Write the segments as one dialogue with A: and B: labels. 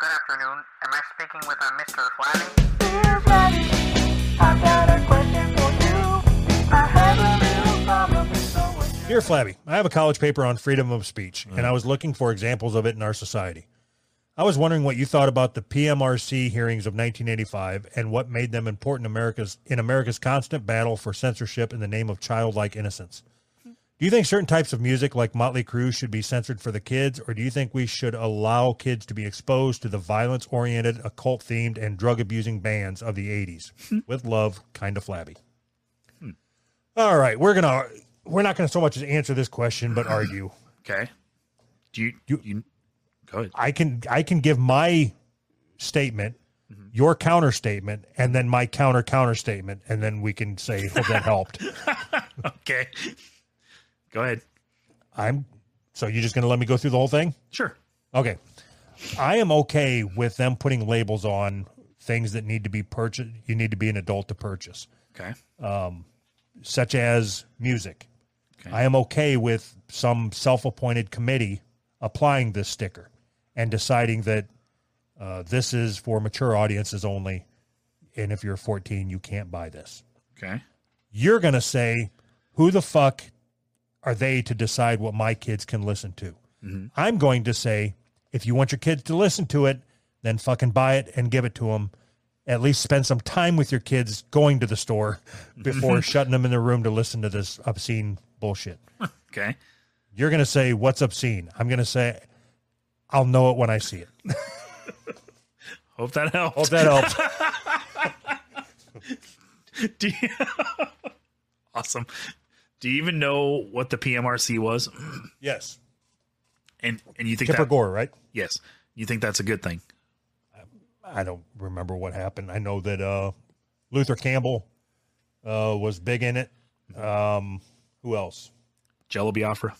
A: good afternoon. Am I speaking with uh, Mr. Flabby?
B: Dear Flabby, I've got a question for you. I have a little problem, so
C: Dear Flabby, I have a college paper on freedom of speech, and I was looking for examples of it in our society. I was wondering what you thought about the PMRC hearings of 1985 and what made them important America's in America's constant battle for censorship in the name of childlike innocence. Do you think certain types of music like Motley Crue should be censored for the kids, or do you think we should allow kids to be exposed to the violence oriented, occult themed, and drug abusing bands of the 80s? Hmm. With love, kind of flabby. Hmm. All right, we're gonna we're not gonna so much as answer this question, but argue.
D: Okay. Do you
C: You-
D: you, go ahead?
C: I can I can give my statement, mm-hmm. your counter statement, and then my counter counter statement, and then we can say hope that helped.
D: Okay. Go ahead.
C: I'm so you're just gonna let me go through the whole thing?
D: Sure.
C: Okay. I am okay with them putting labels on things that need to be purchased. You need to be an adult to purchase,
D: Okay.
C: Um, such as music.
D: Okay.
C: I am okay with some self appointed committee applying this sticker and deciding that uh, this is for mature audiences only. And if you're 14, you can't buy this.
D: Okay.
C: You're going to say, who the fuck are they to decide what my kids can listen to? Mm-hmm. I'm going to say, if you want your kids to listen to it, then fucking buy it and give it to them. At least spend some time with your kids going to the store before shutting them in the room to listen to this obscene bullshit.
D: Okay.
C: You're going to say, what's obscene? I'm going to say, I'll know it when I see it.
D: Hope that helps.
C: Hope that helps.
D: Awesome. Do you even know what the PMRC was?
C: yes.
D: And and you think
C: Tipper
D: that
C: Gore, right?
D: yes, you think that's a good thing?
C: I don't remember what happened. I know that uh, Luther Campbell uh, was big in it. Um, who else?
D: Jello Biafra.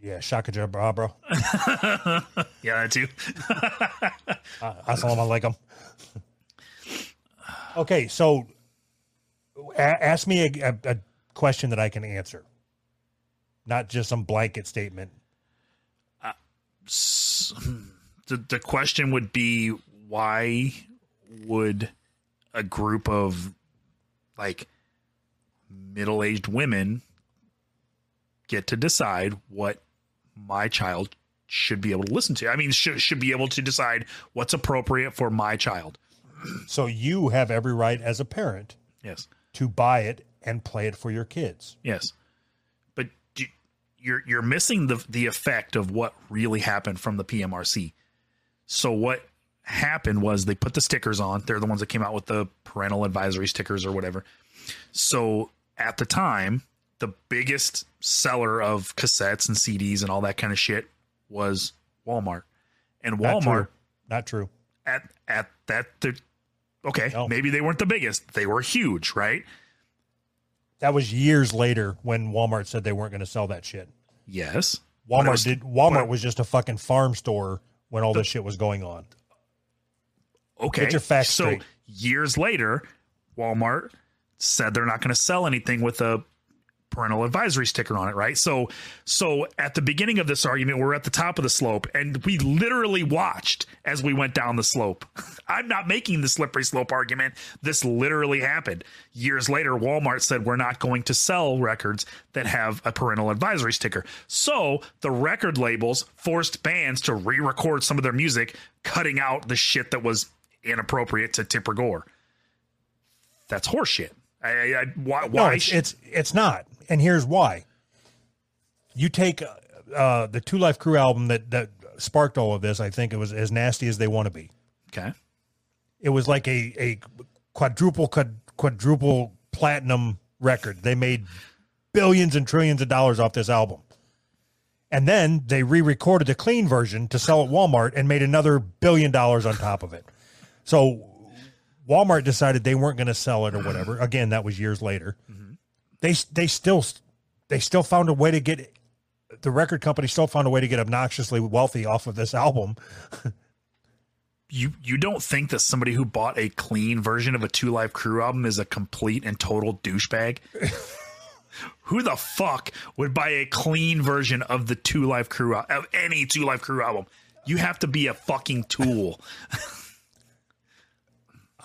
C: Yeah, Shaka Jabra.
D: Yeah, that too.
C: Assalamu alaikum. Okay, so a- ask me a, a, a question that I can answer, not just some blanket statement.
D: Uh, the the question would be why would a group of like middle-aged women get to decide what my child should be able to listen to? I mean should should be able to decide what's appropriate for my child.
C: So you have every right as a parent
D: yes.
C: to buy it and play it for your kids.
D: yes but do- you're you're missing the the effect of what really happened from the PMRC. So what happened was they put the stickers on. They're the ones that came out with the parental advisory stickers or whatever. So at the time, the biggest seller of cassettes and CDs and all that kind of shit was Walmart. And Walmart.
C: Not true.
D: at at that the okay,
C: No.
D: maybe they weren't the biggest. They were huge, right?
C: That was years later when Walmart said they weren't going to sell that shit.
D: Yes.
C: Walmart
D: was-
C: did. Walmart
D: but-
C: was just a fucking farm store when all this shit was going on.
D: Okay.
C: Get your facts
D: so
C: straight.
D: years later, Walmart said they're not going to sell anything with a parental advisory sticker on it, right? So so at the beginning of this argument, we're at the top of the slope and we literally watched as we went down the slope. I'm not making the slippery slope argument. This literally happened. Years later, Walmart said we're not going to sell records that have a parental advisory sticker. So the record labels forced bands to re-record some of their music, cutting out the shit that was inappropriate to Tipper Gore. That's horseshit. I, I, I, why?
C: No, it's, it's it's not, and here's why. You take uh, the Two Live Crew album that that sparked all of this. I think it was as nasty as they want to be.
D: okay?
C: It was like a a quadruple quadruple platinum record. They made billions and trillions of dollars off this album. And then they re-recorded the clean version to sell at Walmart and made another billion dollars on top of it. So Walmart decided they weren't going to sell it or whatever. Again, that was years later. They they still they still found a way to get the record company still found a way to get obnoxiously wealthy off of this album.
D: You you don't think that somebody who bought a clean version of a Two Live Crew album is a complete and total douchebag? who the fuck would buy a clean version of the Two Live Crew uh, of any Two Live Crew album? You have to be a fucking tool.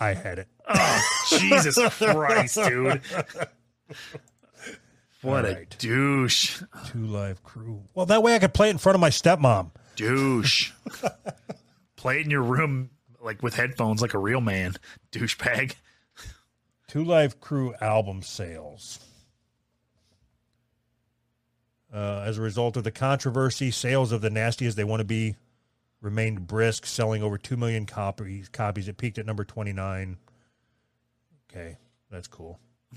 C: I had it.
D: Oh, Jesus Christ, dude. What a douche.
C: Two live crew. Well, that way I could play it in front of my stepmom.
D: Douche. Play it in your room like with headphones like a real man. Douchebag.
C: Two Live Crew album sales. Uh, as a result of the controversy, sales of the Nasty as They Want to Be remained brisk, selling over 2 million copies. copies. It peaked at number 29. Okay, that's cool.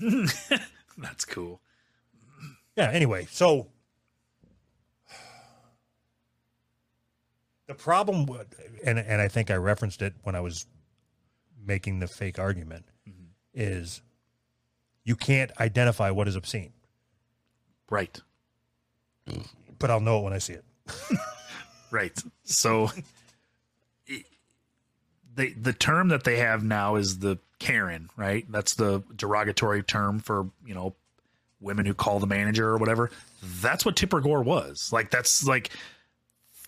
D: That's cool.
C: Yeah, anyway, so the problem, and, and I think I referenced it when I was making the fake argument, mm-hmm. is you can't identify what is obscene.
D: Right.
C: but I'll know it when I see it.
D: Right. So it- they the term that they have now is the Karen, right? That's the derogatory term for, you know, women who call the manager or whatever. That's what Tipper Gore was. Like that's like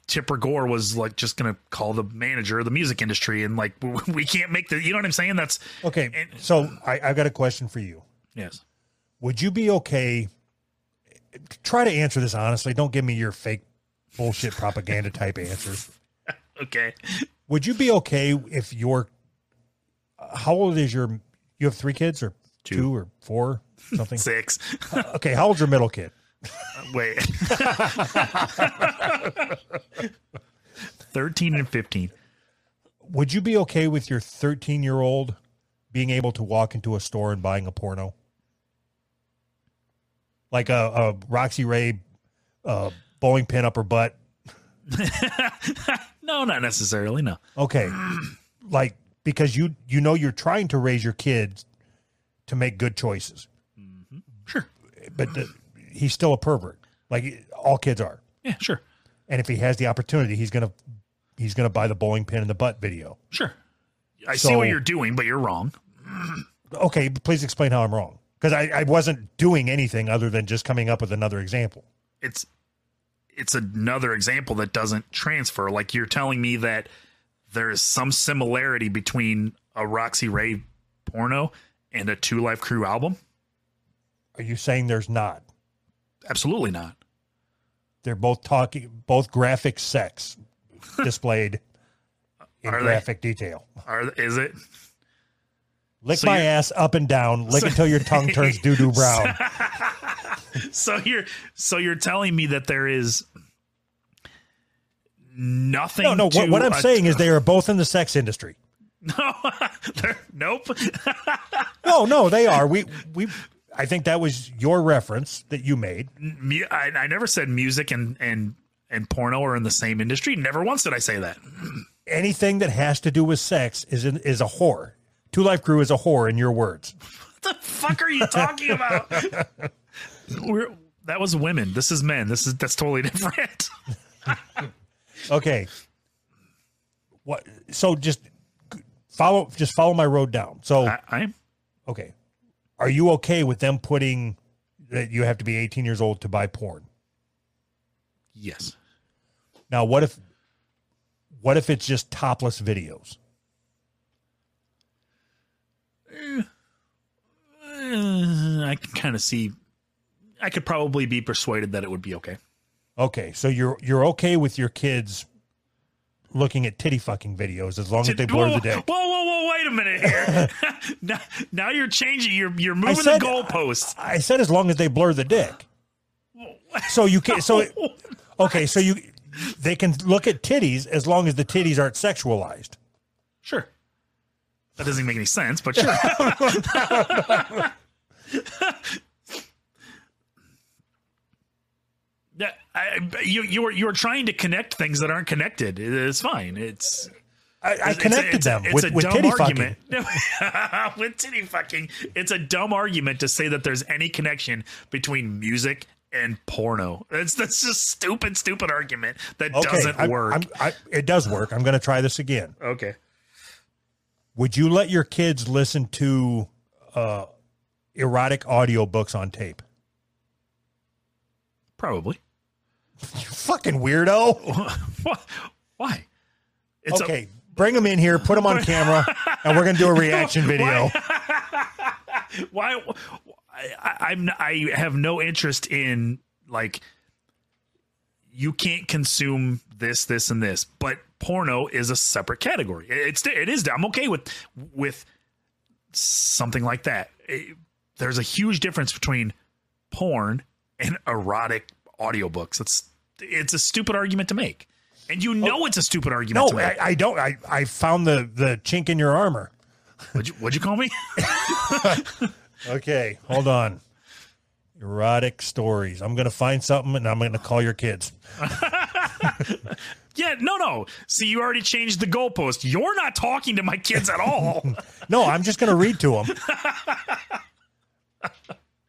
D: Tipper Gore was like just gonna call the manager of the music industry and like we can't make the you know what I'm saying? That's
C: Okay,
D: And-
C: so I, I've got a question for you.
D: yes.
C: Would you be okay? Try to answer this honestly. Don't give me your fake bullshit propaganda type answers.
D: Okay.
C: Would you be okay if your how old is your you have three kids or two,
D: Two.
C: or four something?
D: Six.
C: okay, how old's your middle kid?
D: Wait. 13 and 15.
C: Would you be okay with your 13 year old being able to walk into a store and buying a porno? Like a, a Roxy Ray uh, bowling pin up her butt.
D: No, not necessarily. No.
C: Okay. like because you you know you're trying to raise your kids to make good choices. Mm-hmm.
D: Sure.
C: But the, he's still a pervert. Like all kids are.
D: Yeah, sure.
C: And if he has the opportunity, he's going to he's to buy the bowling pin in the butt video.
D: Sure. I see what you're doing, but you're wrong.
C: Okay, please explain how I'm wrong. Because I, I wasn't doing anything other than just coming up with another example.
D: It's it's another example that doesn't transfer. Like you're telling me that there is some similarity between a Roxy Ray porno and a Two Live Crew album?
C: Are you saying there's not?
D: Absolutely not.
C: They're both talking, both graphic sex displayed in
D: Are they?
C: graphic detail.
D: Are is it?
C: Lick
D: So
C: my ass up and down. Lick
D: So-
C: until your tongue turns doo doo brown.
D: So you're so you're telling me that there is nothing.
C: No, no. What, what I'm
D: a-
C: saying is they are both in the sex industry.
D: no, nope.
C: No, no, they are. We we. I think that was your reference that you made.
D: I, I never said music and and and porno are in the same industry. Never once did I say that.
C: Anything that has to do with sex is is a whore. Two Live Crew is a whore in your words.
D: What the fuck are you talking about? We're, that was women. This is men. This is that's totally different.
C: Okay. What? So just follow. Just follow my road down. So
D: I, I'm
C: okay. Are you okay with them putting that you have to be 18 years old to buy porn?
D: yes.
C: Now, what if what if it's just topless videos?
D: Uh, I can kind of see. I could probably be persuaded that it would be okay.
C: Okay, so you're you're okay with your kids looking at titty fucking videos as long as they blur
D: whoa,
C: the dick.
D: Whoa, whoa, whoa! Wait a minute here. now, now you're changing. You're you're moving
C: said-
D: the goalposts.
C: I said as long as they blur the dick. So you can so okay, so you they can look at titties as long as the titties aren't sexualized.
D: Sure. That doesn't make any sense, but sure. Yeah, I, you you were you were trying to connect things that aren't connected. It's fine. It's
C: I, I
D: it's a-
C: connected
D: it's a-
C: them
D: it's
C: with,
D: a
C: with
D: dumb
C: titty
D: argument.
C: fucking.
D: with titty fucking, it's a dumb argument to say that there's any connection between music and porno. That's that's just stupid, stupid argument that
C: Okay,
D: doesn't
C: I'm-
D: work.
C: I'm- I, it does work. I'm going to try this again.
D: okay.
C: Would you let your kids listen to uh, erotic audiobooks on tape?
D: Probably.
C: You fucking weirdo.
D: Why? It's
C: okay, bring them in here, put them on camera, and we're gonna do a reaction video.
D: A, why? I, I'm I have no interest in like you can't consume this, this, and this, but porno is a separate category. It's it is. I'm okay with with something like that. It- there's a huge difference between porn and erotic audiobooks. It's it's a stupid argument to make, and you know oh. it's a stupid argument
C: No,
D: to make.
C: I, I don't. I, I found the the chink in your armor.
D: what'd, you, what'd you call me?
C: Okay, hold on. Erotic stories. I'm gonna find something, and I'm gonna call your kids.
D: yeah, no, no. See, you already changed the goalpost. You're not talking to my kids at all.
C: No, I'm just gonna read to them.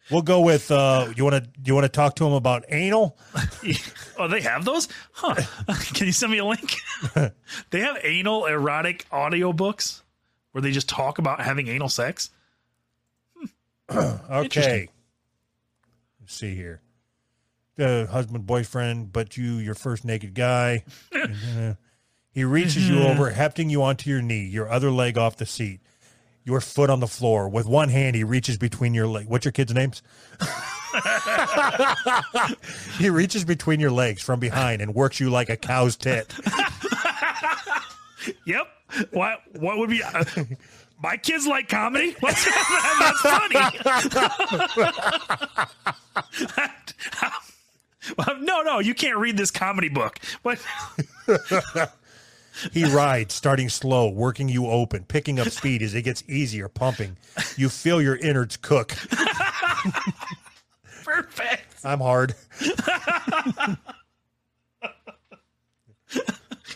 C: We'll go with. Uh, you want to? You want to talk to them about anal?
D: oh, they have those? Huh. Can you send me a link? they have anal erotic audiobooks where they just talk about having anal sex.
C: Okay. Let's see here. The husband, boyfriend, but you, your first naked guy. He reaches you over, hefting you onto your knee, your other leg off the seat, your foot on the floor. With one hand, he reaches between your leg. What's your kids' names? he reaches between your legs from behind and works you like a cow's tit.
D: Yep. What what would be uh, my kids like comedy? What's that's funny. No, no, you can't read this comedy book. What?
C: He rides, starting slow, working you open, picking up speed as it gets easier, pumping. You feel your innards cook.
D: Perfect.
C: I'm hard.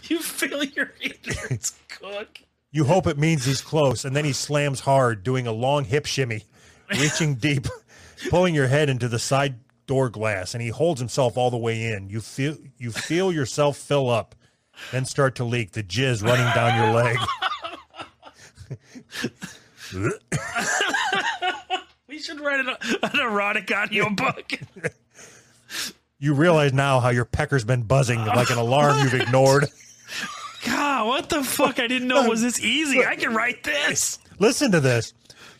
D: You feel your innards cook.
C: You hope it means he's close, and then he slams hard, doing a long hip shimmy, reaching deep, pulling your head into the side door glass, and he holds himself all the way in. You feel you feel yourself fill up, then start to leak, the jizz running down your leg.
D: We should write an, an erotic audio book.
C: You realize now how your pecker's been buzzing like an alarm you've ignored.
D: God, what the fuck? I didn't know it was this easy. I can write this.
C: Listen to this.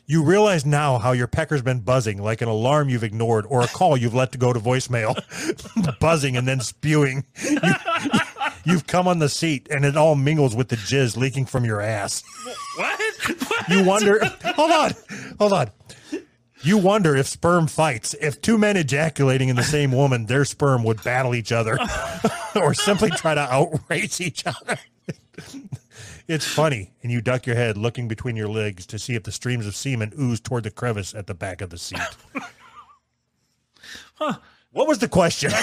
C: You realize now how your pecker's been buzzing like an alarm you've ignored or a call you've let to go to voicemail, buzzing and then spewing. You, have come on the seat and it all mingles with the jizz leaking from your ass.
D: What? What?
C: You wonder, hold on, hold on. You wonder if sperm fights, if two men ejaculating in the same woman, their sperm would battle each other or simply try to outrace each other. It's funny, and you duck your head, looking between your legs to see if the streams of semen ooze toward the crevice at the back of the seat. huh. What was the question?